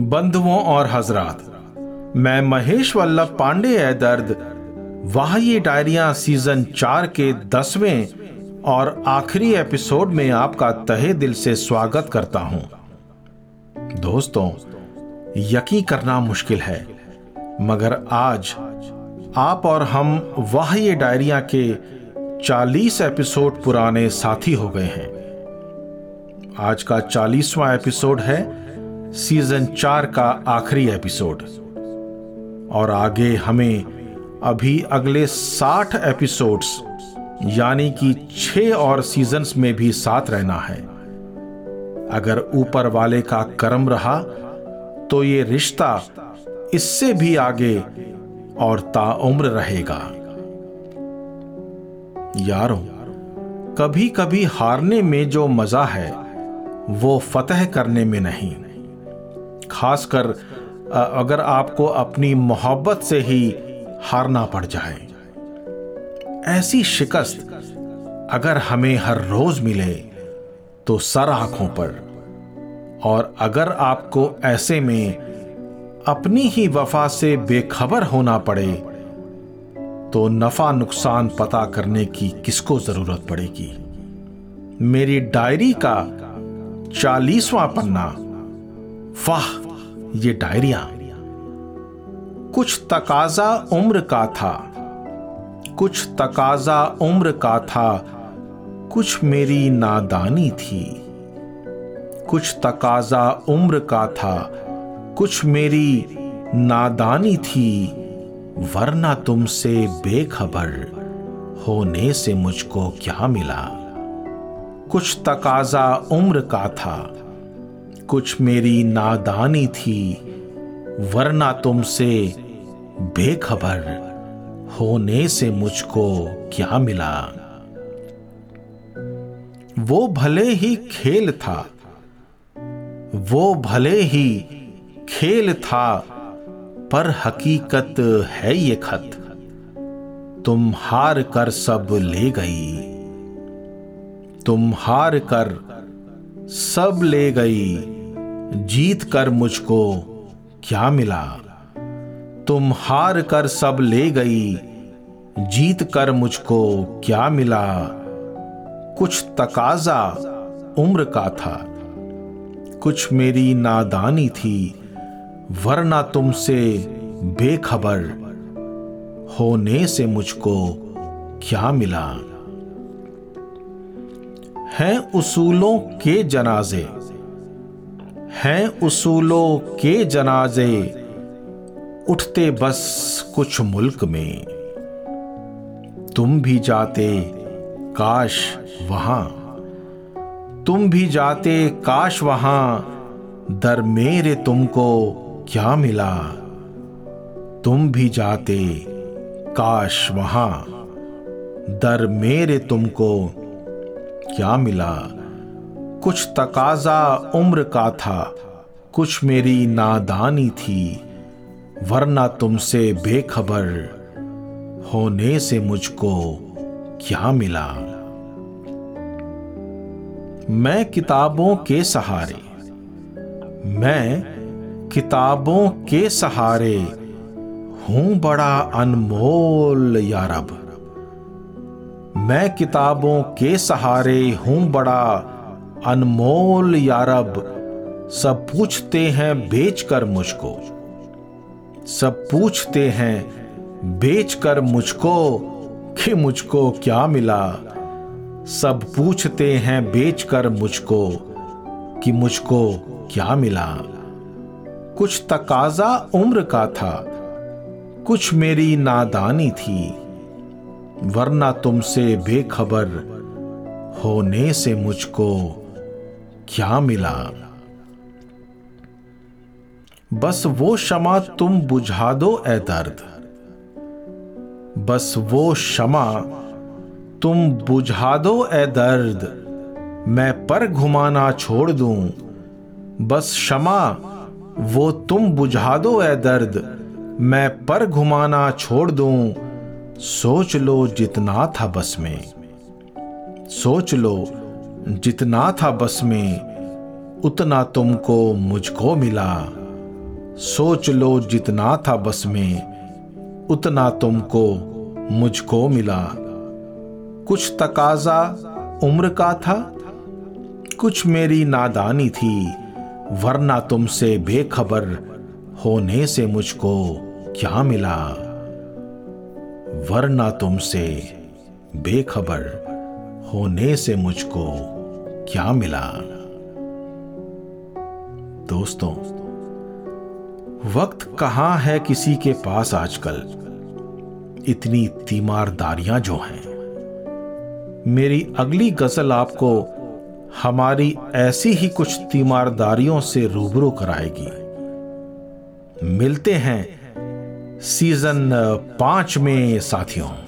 बंधुओं और हजरात, मैं महेश वल्लभ पांडे है दर्द वाह ये डायरिया सीज़न चार के दसवें और आखिरी एपिसोड में आपका तहे दिल से स्वागत करता हूँ। दोस्तों, यकीन करना मुश्किल है, मगर आज आप और हम वाह ये डायरिया के 40 एपिसोड पुराने साथी हो गए हैं। आज का चालीसवां एपिसोड है सीज़न चार का आखिरी एपिसोड। और आगे हमें अभी अगले साठ एपिसोड्स, यानी कि छह और सीजन्स में भी साथ रहना है। अगर ऊपर वाले का कर्म रहा तो ये रिश्ता इससे भी आगे और ताउम्र रहेगा। यारों कभी कभी हारने में जो मज़ा है, वो फतह करने में नहीं। खासकर अगर आपको अपनी मोहब्बत से ही हारना पड़ जाए। ऐसी शिकस्त अगर हमें हर रोज मिले तो सर आँखों पर। और अगर आपको ऐसे में अपनी ही वफा से बेखबर होना पड़े तो नफा नुकसान पता करने की किसको ज़रूरत पड़ेगी? मेरी डायरी का चालीसवां पन्ना, वाह! ये डायरिया कुछ तकाजा उम्र का था, कुछ तकाजा उम्र का था, कुछ मेरी नादानी थी, कुछ तकाजा उम्र का था, कुछ मेरी नादानी थी, वरना तुमसे बेखबर होने से मुझको क्या मिला? कुछ तकाजा उम्र का था कुछ मेरी नादानी थी, वरना तुमसे बेखबर होने से मुझको क्या मिला? वो भले ही खेल था, वो भले ही खेल था, पर हकीकत है ये खत, तुम हार कर सब ले गई। तुम हार कर सब ले गई। जीत कर मुझको क्या मिला? तुम हार कर सब ले गई, जीत कर मुझको क्या मिला? कुछ तकाजा उम्र का था, कुछ मेरी नादानी थी, वरना तुमसे बेखबर होने से मुझको क्या मिला? हैं उसूलों के जनाजे हैं उसूलों के जनाजे। उठते बस कुछ मुल्क में। तुम भी जाते काश वहाँ। तुम भी जाते काश वहाँ। दर मेरे तुमको क्या मिला। तुम भी जाते काश वहाँ। दर मेरे तुमको क्या मिला। कुछ तकाजा उम्र का था, कुछ मेरी नादानी थी, वरना तुमसे बेखबर होने से मुझको क्या मिला? मैं किताबों के सहारे, मैं किताबों के सहारे हूँ बड़ा अनमोल यारब मैं किताबों के सहारे हूँ बड़ा अनमोल यारब सब पूछते हैं बेचकर मुझको। सब पूछते हैं बेचकर मुझको कि मुझको क्या मिला। सब पूछते हैं बेचकर मुझको कि मुझको क्या मिला। कुछ तकाजा उम्र का था, कुछ मेरी नादानी थी, वरना तुमसे बेखबर होने से मुझको क्या मिला? बस वो क्षमा तुम बुझा दो ए दर्द। बस वो क्षमा तुम बुझा दो ए दर्द। मैं पर घुमाना छोड़ दूँ। बस क्षमा वो तुम बुझा दो ए दर्द। मैं पर घुमाना छोड़ दूँ। सोच लो जितना था बस में। सोच लो जितना था बस में, उतना तुमको मुझको मिला। सोच लो जितना था बस में, उतना तुमको मुझको मिला। कुछ तकाजा उम्र का था, कुछ मेरी नादानी थी, वरना तुमसे बेखबर होने से मुझको क्या मिला? वरना तुमसे बेखबर होने से मुझको क्या मिला? दोस्तों, वक्त कहाँ है किसी के पास आजकल? इतनी तीमारदारियाँ जो हैं। मेरी अगली गज़ल आपको हमारी ऐसी ही कुछ तीमारदारियों से रूबरू कराएगी। मिलते हैं सीज़न पाँच में, साथियों।